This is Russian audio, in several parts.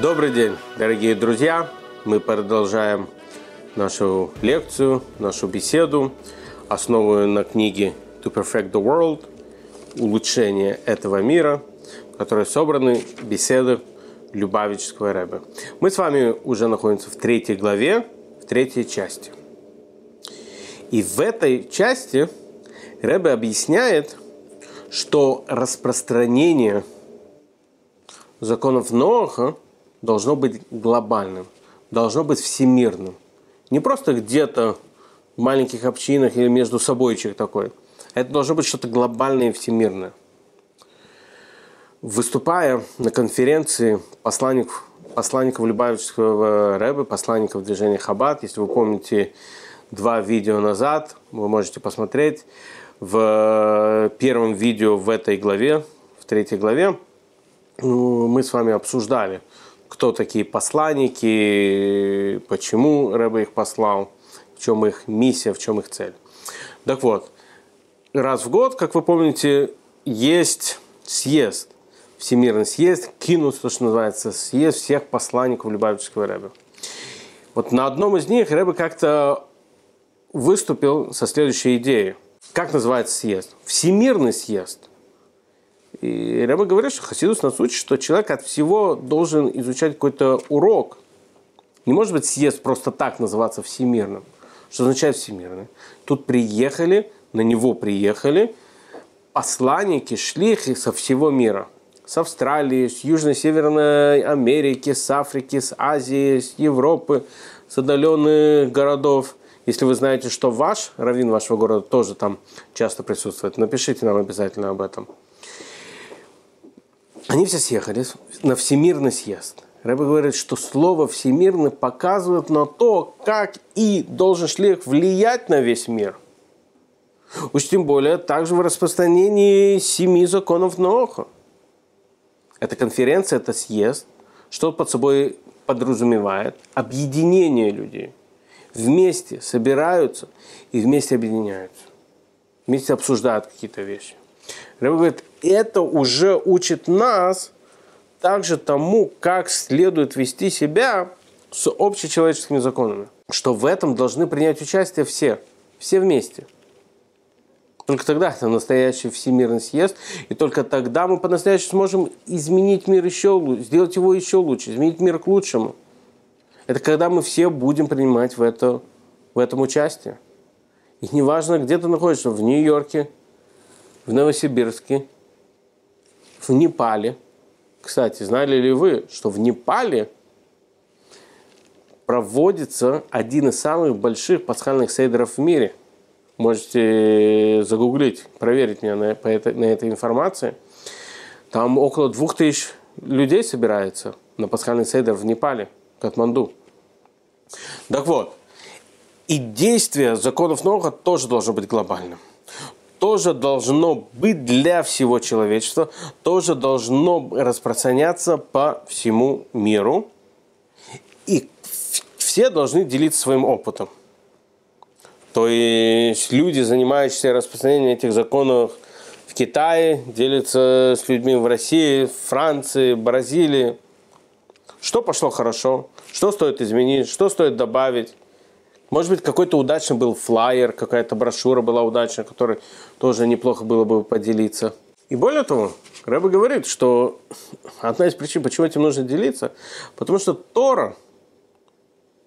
Добрый день, дорогие друзья! Мы продолжаем нашу лекцию, нашу беседу, основанную на книге To Perfect the World «Улучшение этого мира», в которой собраны беседы Любавического Рэбе. Мы с вами уже находимся в третьей главе, в третьей части. И в этой части Рэбе объясняет, что распространение законов Ноаха – должно быть глобальным, должно быть всемирным. Не просто где-то в маленьких общинах или между собойчик такой. Это должно быть что-то глобальное и всемирное. Выступая на конференции посланник, посланников Любавичского Рэбе, посланников движения Хаббат, если вы помните два видео назад, вы можете посмотреть, в первом видео в этой главе, в третьей главе, ну, мы с вами обсуждали – кто такие посланники, почему Рэбе их послал, в чем их миссия, в чем их цель. Так вот, раз в год, как вы помните, есть съезд, всемирный съезд, кинус, то, что называется, съезд всех посланников Любавического Рэбе. Вот на одном из них Рэбе как-то выступил со следующей идеей. Как называется съезд? Всемирный съезд. И Рэба говорит, что Хасидус нас учит, что человек от всего должен изучать какой-то урок. Не может быть съезд просто так называться всемирным. Что означает всемирный? Тут приехали, на него приехали посланники, шлихи со всего мира. С Австралии, с Южной Северной Америки, с Африки, с Азии, с Европы, с отдаленных городов. Если вы знаете, что ваш, раввин вашего города тоже там часто присутствует, напишите нам обязательно об этом. Они все съехали на всемирный съезд. Рэбе говорит, что слово «всемирный» показывает на то, как и должен шлих влиять на весь мир. Уж тем более также в распространении семи законов Ноха. Эта конференция, это съезд, что под собой подразумевает объединение людей. Вместе собираются и вместе объединяются. Вместе обсуждают какие-то вещи. Рэбе говорит, это уже учит нас также тому, как следует вести себя с общечеловеческими законами. Что в этом должны принять участие все, все вместе. Только тогда это настоящий всемирный съезд, и только тогда мы по-настоящему сможем изменить мир еще лучше, сделать его еще лучше, изменить мир к лучшему. Это когда мы все будем принимать в, это, в этом участие. И неважно, где ты находишься, в Нью-Йорке, в Новосибирске, в Непале. Кстати, знали ли вы, что в Непале проводится один из самых больших пасхальных сейдеров в мире? Можете загуглить, проверить меня на, по этой, на этой информации. Там около двух тысяч людей собирается на пасхальный сейдер в Непале, Катманду. Так вот, и действие законов Ноха тоже должно быть глобальным тоже должно быть для всего человечества, тоже должно распространяться по всему миру. И все должны делиться своим опытом. То есть люди, занимающиеся распространением этих законов в Китае, делятся с людьми в России, Франции, Бразилии. Что пошло хорошо, что стоит изменить, что стоит добавить. Может быть, какой-то удачный был флайер, какая-то брошюра была удачная, которой тоже неплохо было бы поделиться. И более того, Рэба говорит, что одна из причин, почему этим нужно делиться, потому что Тора,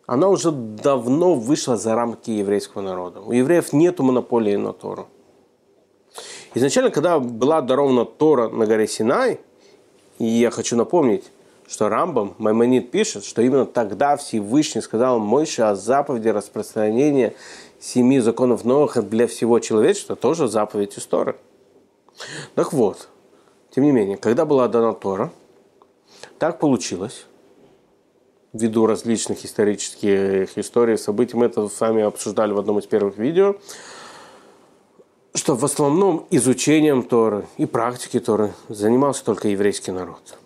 она уже давно вышла за рамки еврейского народа. У евреев нет монополии на Тору. Изначально, когда была дарована Тора на горе Синай, и я хочу напомнить, что Рамбам, Маймонид пишет, что именно тогда Всевышний сказал Мойше о заповеди распространения семи законов новых для всего человечества, тоже заповедь истории. Так вот, тем не менее, когда была дана Тора, так получилось, ввиду различных исторических историй, событий, мы это с вами обсуждали в одном из первых видео, что в основном изучением Торы и практики Торы занимался только еврейский народ –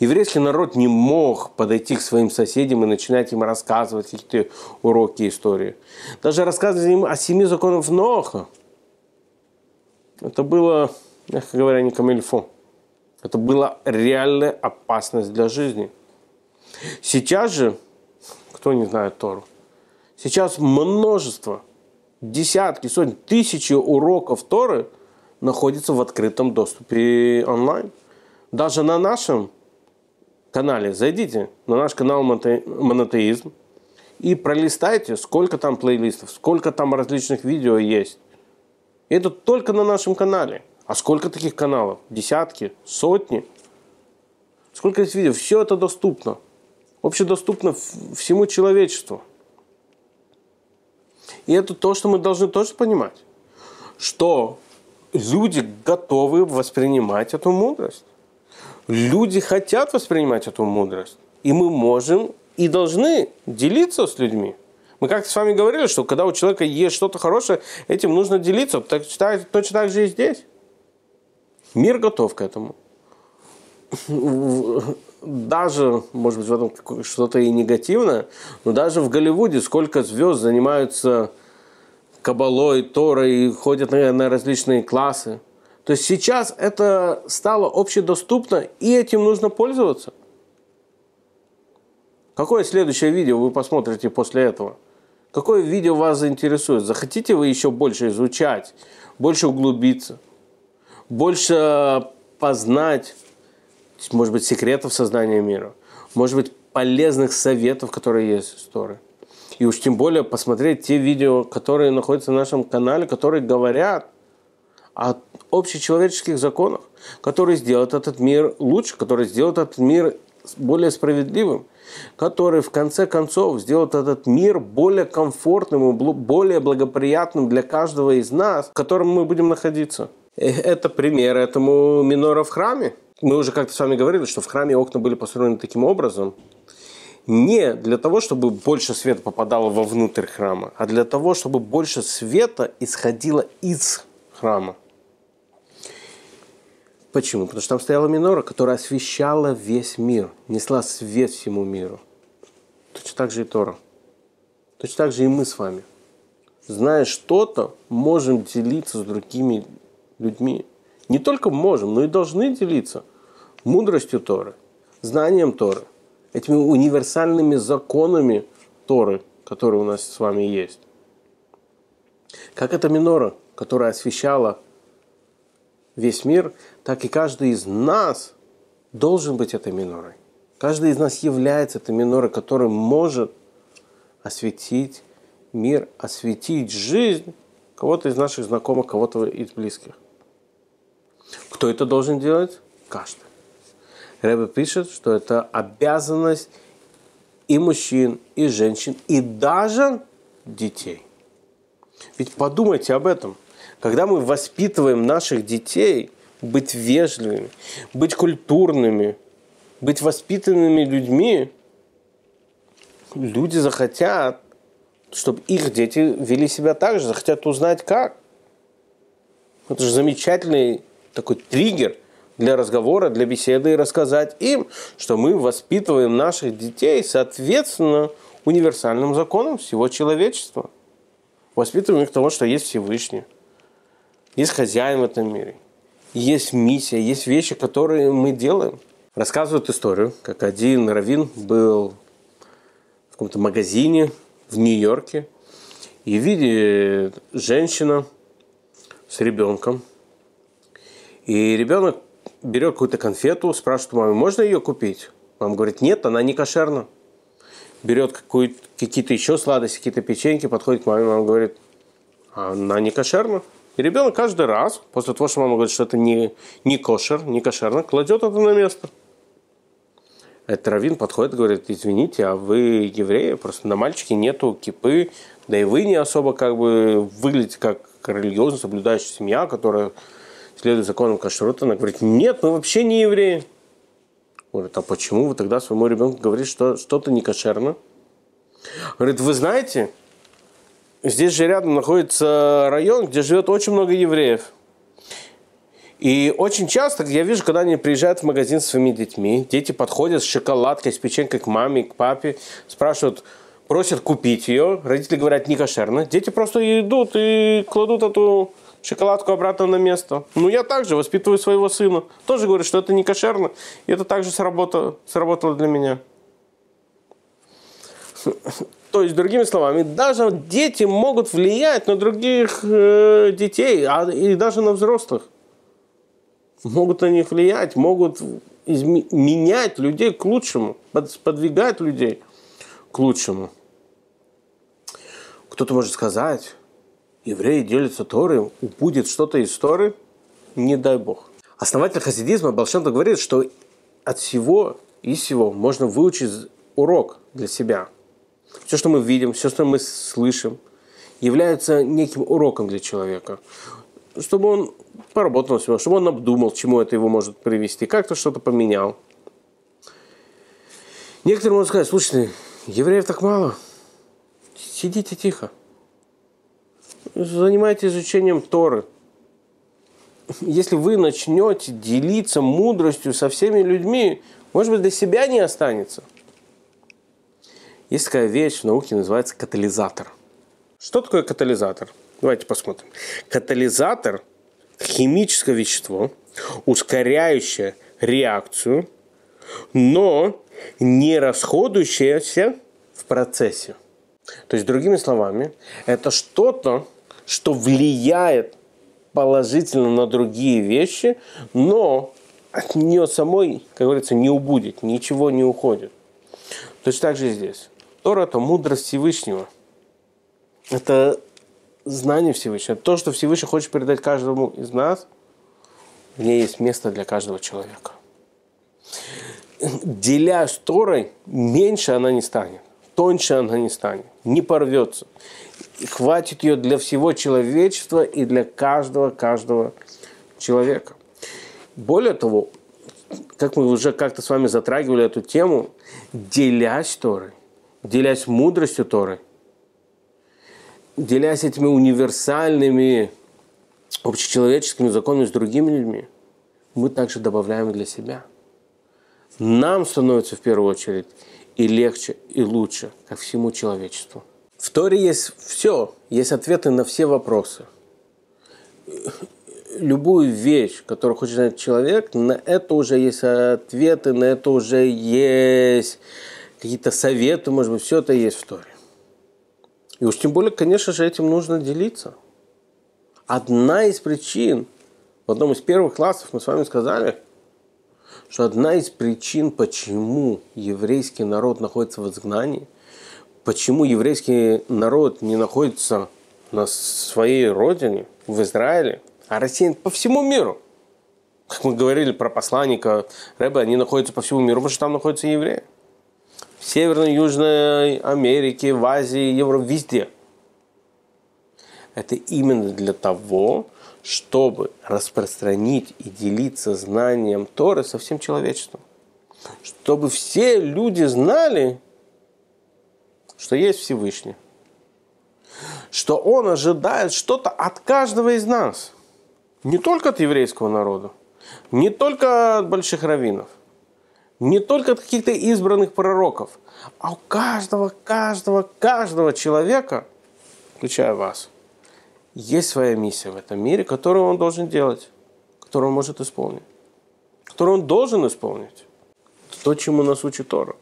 Еврейский народ не мог подойти к своим соседям и начинать им рассказывать какие-то уроки истории. Даже рассказывать им о семи законах Ноха. Это было, мягко говоря, не камельфо. Это была реальная опасность для жизни. Сейчас же, кто не знает Тору, сейчас множество, десятки, сотни, тысячи уроков Торы находятся в открытом доступе онлайн. Даже на нашем канале, зайдите на наш канал Монотеизм и пролистайте, сколько там плейлистов, сколько там различных видео есть. И это только на нашем канале. А сколько таких каналов? Десятки, сотни. Сколько есть видео? Все это доступно. Общедоступно всему человечеству. И это то, что мы должны тоже понимать. Что люди готовы воспринимать эту мудрость. Люди хотят воспринимать эту мудрость. И мы можем и должны делиться с людьми. Мы как-то с вами говорили, что когда у человека есть что-то хорошее, этим нужно делиться. Так, точно так же и здесь. Мир готов к этому. Даже, может быть, в этом что-то и негативное, но даже в Голливуде сколько звезд занимаются кабалой, торой, ходят на, на различные классы. То есть сейчас это стало общедоступно, и этим нужно пользоваться. Какое следующее видео вы посмотрите после этого? Какое видео вас заинтересует? Захотите вы еще больше изучать, больше углубиться, больше познать, может быть, секретов создания мира, может быть, полезных советов, которые есть в истории. И уж тем более посмотреть те видео, которые находятся на нашем канале, которые говорят о общечеловеческих законах, которые сделают этот мир лучше, которые сделают этот мир более справедливым, которые в конце концов сделают этот мир более комфортным и более благоприятным для каждого из нас, в котором мы будем находиться. Э, это пример этому минора в храме. Мы уже как-то с вами говорили, что в храме окна были построены таким образом, не для того, чтобы больше света попадало вовнутрь храма, а для того, чтобы больше света исходило из храма. Почему? Потому что там стояла минора, которая освещала весь мир, несла свет всему миру. Точно так же и Тора. Точно так же и мы с вами. Зная что-то, можем делиться с другими людьми. Не только можем, но и должны делиться мудростью Торы, знанием Торы – этими универсальными законами Торы, которые у нас с вами есть. Как эта минора, которая освещала весь мир, так и каждый из нас должен быть этой минорой. Каждый из нас является этой минорой, которая может осветить мир, осветить жизнь кого-то из наших знакомых, кого-то из близких. Кто это должен делать? Каждый. Рэбе пишет, что это обязанность и мужчин, и женщин, и даже детей. Ведь подумайте об этом. Когда мы воспитываем наших детей быть вежливыми, быть культурными, быть воспитанными людьми, люди захотят, чтобы их дети вели себя так же, захотят узнать как. Это же замечательный такой триггер – для разговора, для беседы и рассказать им, что мы воспитываем наших детей соответственно универсальным законам всего человечества. Воспитываем их того, что есть Всевышний, есть хозяин в этом мире, есть миссия, есть вещи, которые мы делаем. Рассказывают историю, как один раввин был в каком-то магазине в Нью-Йорке и видит женщина с ребенком. И ребенок берет какую-то конфету, спрашивает у мамы, можно ее купить? Мама говорит, нет, она не кошерна. Берет какие-то еще сладости, какие-то печеньки, подходит к маме, мама говорит, она не кошерна. И ребенок каждый раз, после того, что мама говорит, что это не, не кошер, не кошерно, кладет это на место. Этот раввин подходит и говорит, извините, а вы евреи, просто на мальчике нету кипы, да и вы не особо как бы выглядите как религиозно соблюдающая семья, которая следует законам кашрута, она говорит, нет, мы вообще не евреи. Говорит, а почему вы тогда своему ребенку говорите, что что-то не кошерно? Говорит, вы знаете, здесь же рядом находится район, где живет очень много евреев. И очень часто я вижу, когда они приезжают в магазин со своими детьми, дети подходят с шоколадкой, с печенькой к маме, к папе, спрашивают, просят купить ее, родители говорят, не кошерно. Дети просто идут и кладут эту шоколадку обратно на место. Ну, я также воспитываю своего сына. Тоже говорю, что это не кошерно. И это также сработало, сработало для меня. То есть, другими словами, даже дети могут влиять на других э, детей, а, и даже на взрослых. Могут них влиять, могут изме- менять людей к лучшему, под, подвигать людей к лучшему. Кто-то может сказать, евреи делятся Торой, будет что-то из Торы, не дай Бог. Основатель хасидизма Балшанта говорит, что от всего и всего можно выучить урок для себя – все, что мы видим, все, что мы слышим, является неким уроком для человека. Чтобы он поработал с ним, чтобы он обдумал, чему это его может привести, как-то что-то поменял. Некоторые могут сказать, слушайте, евреев так мало, сидите тихо, занимайтесь изучением Торы. Если вы начнете делиться мудростью со всеми людьми, может быть, для себя не останется – есть такая вещь в науке, называется катализатор. Что такое катализатор? Давайте посмотрим. Катализатор – химическое вещество, ускоряющее реакцию, но не расходующееся в процессе. То есть, другими словами, это что-то, что влияет положительно на другие вещи, но от нее самой, как говорится, не убудет, ничего не уходит. Точно так же здесь. Тора – это мудрость Всевышнего. Это знание Всевышнего. То, что Всевышний хочет передать каждому из нас, в ней есть место для каждого человека. Делясь Торой, меньше она не станет, тоньше она не станет, не порвется. Хватит ее для всего человечества и для каждого, каждого человека. Более того, как мы уже как-то с вами затрагивали эту тему, делясь Торой, делясь мудростью Торы, делясь этими универсальными общечеловеческими законами с другими людьми, мы также добавляем для себя. Нам становится в первую очередь и легче, и лучше, как всему человечеству. В Торе есть все, есть ответы на все вопросы. Любую вещь, которую хочет знать человек, на это уже есть ответы, на это уже есть какие-то советы, может быть, все это есть в Торе. И уж тем более, конечно же, этим нужно делиться. Одна из причин, в одном из первых классов мы с вами сказали, что одна из причин, почему еврейский народ находится в изгнании, почему еврейский народ не находится на своей родине, в Израиле, а Россия по всему миру. Как мы говорили про посланника Рэба, они находятся по всему миру, потому что там находятся евреи в Северной, Южной Америке, в Азии, Европе, везде. Это именно для того, чтобы распространить и делиться знанием Торы со всем человечеством. Чтобы все люди знали, что есть Всевышний. Что Он ожидает что-то от каждого из нас. Не только от еврейского народа, не только от больших раввинов, не только от каких-то избранных пророков, а у каждого, каждого, каждого человека, включая вас, есть своя миссия в этом мире, которую он должен делать, которую он может исполнить, которую он должен исполнить. То, чему нас учит Тора.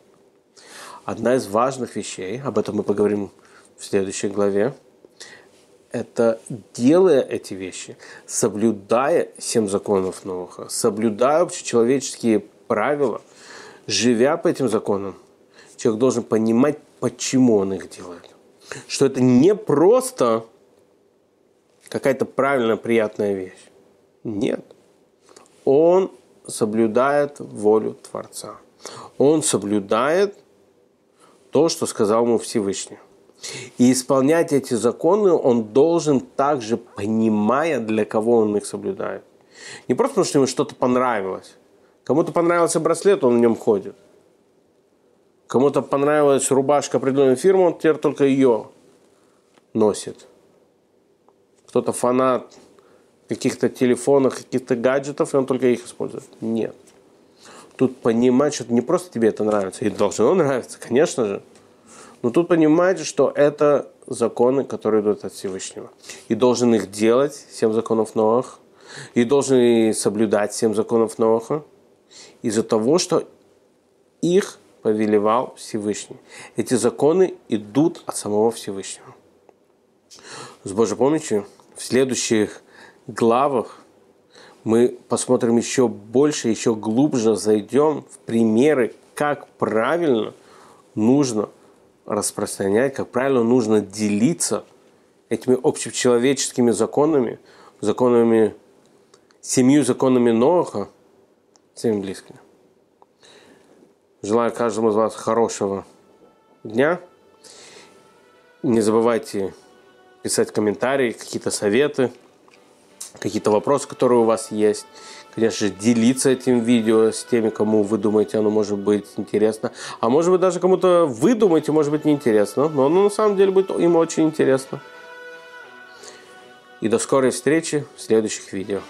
Одна из важных вещей, об этом мы поговорим в следующей главе, это делая эти вещи, соблюдая семь законов Новых, соблюдая общечеловеческие правила – живя по этим законам, человек должен понимать, почему он их делает. Что это не просто какая-то правильная, приятная вещь. Нет. Он соблюдает волю Творца. Он соблюдает то, что сказал ему Всевышний. И исполнять эти законы он должен также, понимая, для кого он их соблюдает. Не просто потому, что ему что-то понравилось, Кому-то понравился браслет, он в нем ходит. Кому-то понравилась рубашка определенной фирмы, он теперь только ее носит. Кто-то фанат каких-то телефонов, каких-то гаджетов, и он только их использует. Нет. Тут понимать, что не просто тебе это нравится, и должно нравиться, конечно же. Но тут понимать, что это законы, которые идут от Всевышнего. И должен их делать, семь законов новых. И должен соблюдать семь законов новых из-за того, что их повелевал Всевышний. Эти законы идут от самого Всевышнего. С Божьей помощью в следующих главах мы посмотрим еще больше, еще глубже зайдем в примеры, как правильно нужно распространять, как правильно нужно делиться этими общечеловеческими законами, законами, семью законами Ноаха своими близкими. Желаю каждому из вас хорошего дня. Не забывайте писать комментарии, какие-то советы, какие-то вопросы, которые у вас есть. Конечно же, делиться этим видео с теми, кому вы думаете, оно может быть интересно. А может быть, даже кому-то вы думаете, может быть, неинтересно. Но оно на самом деле будет им очень интересно. И до скорой встречи в следующих видео.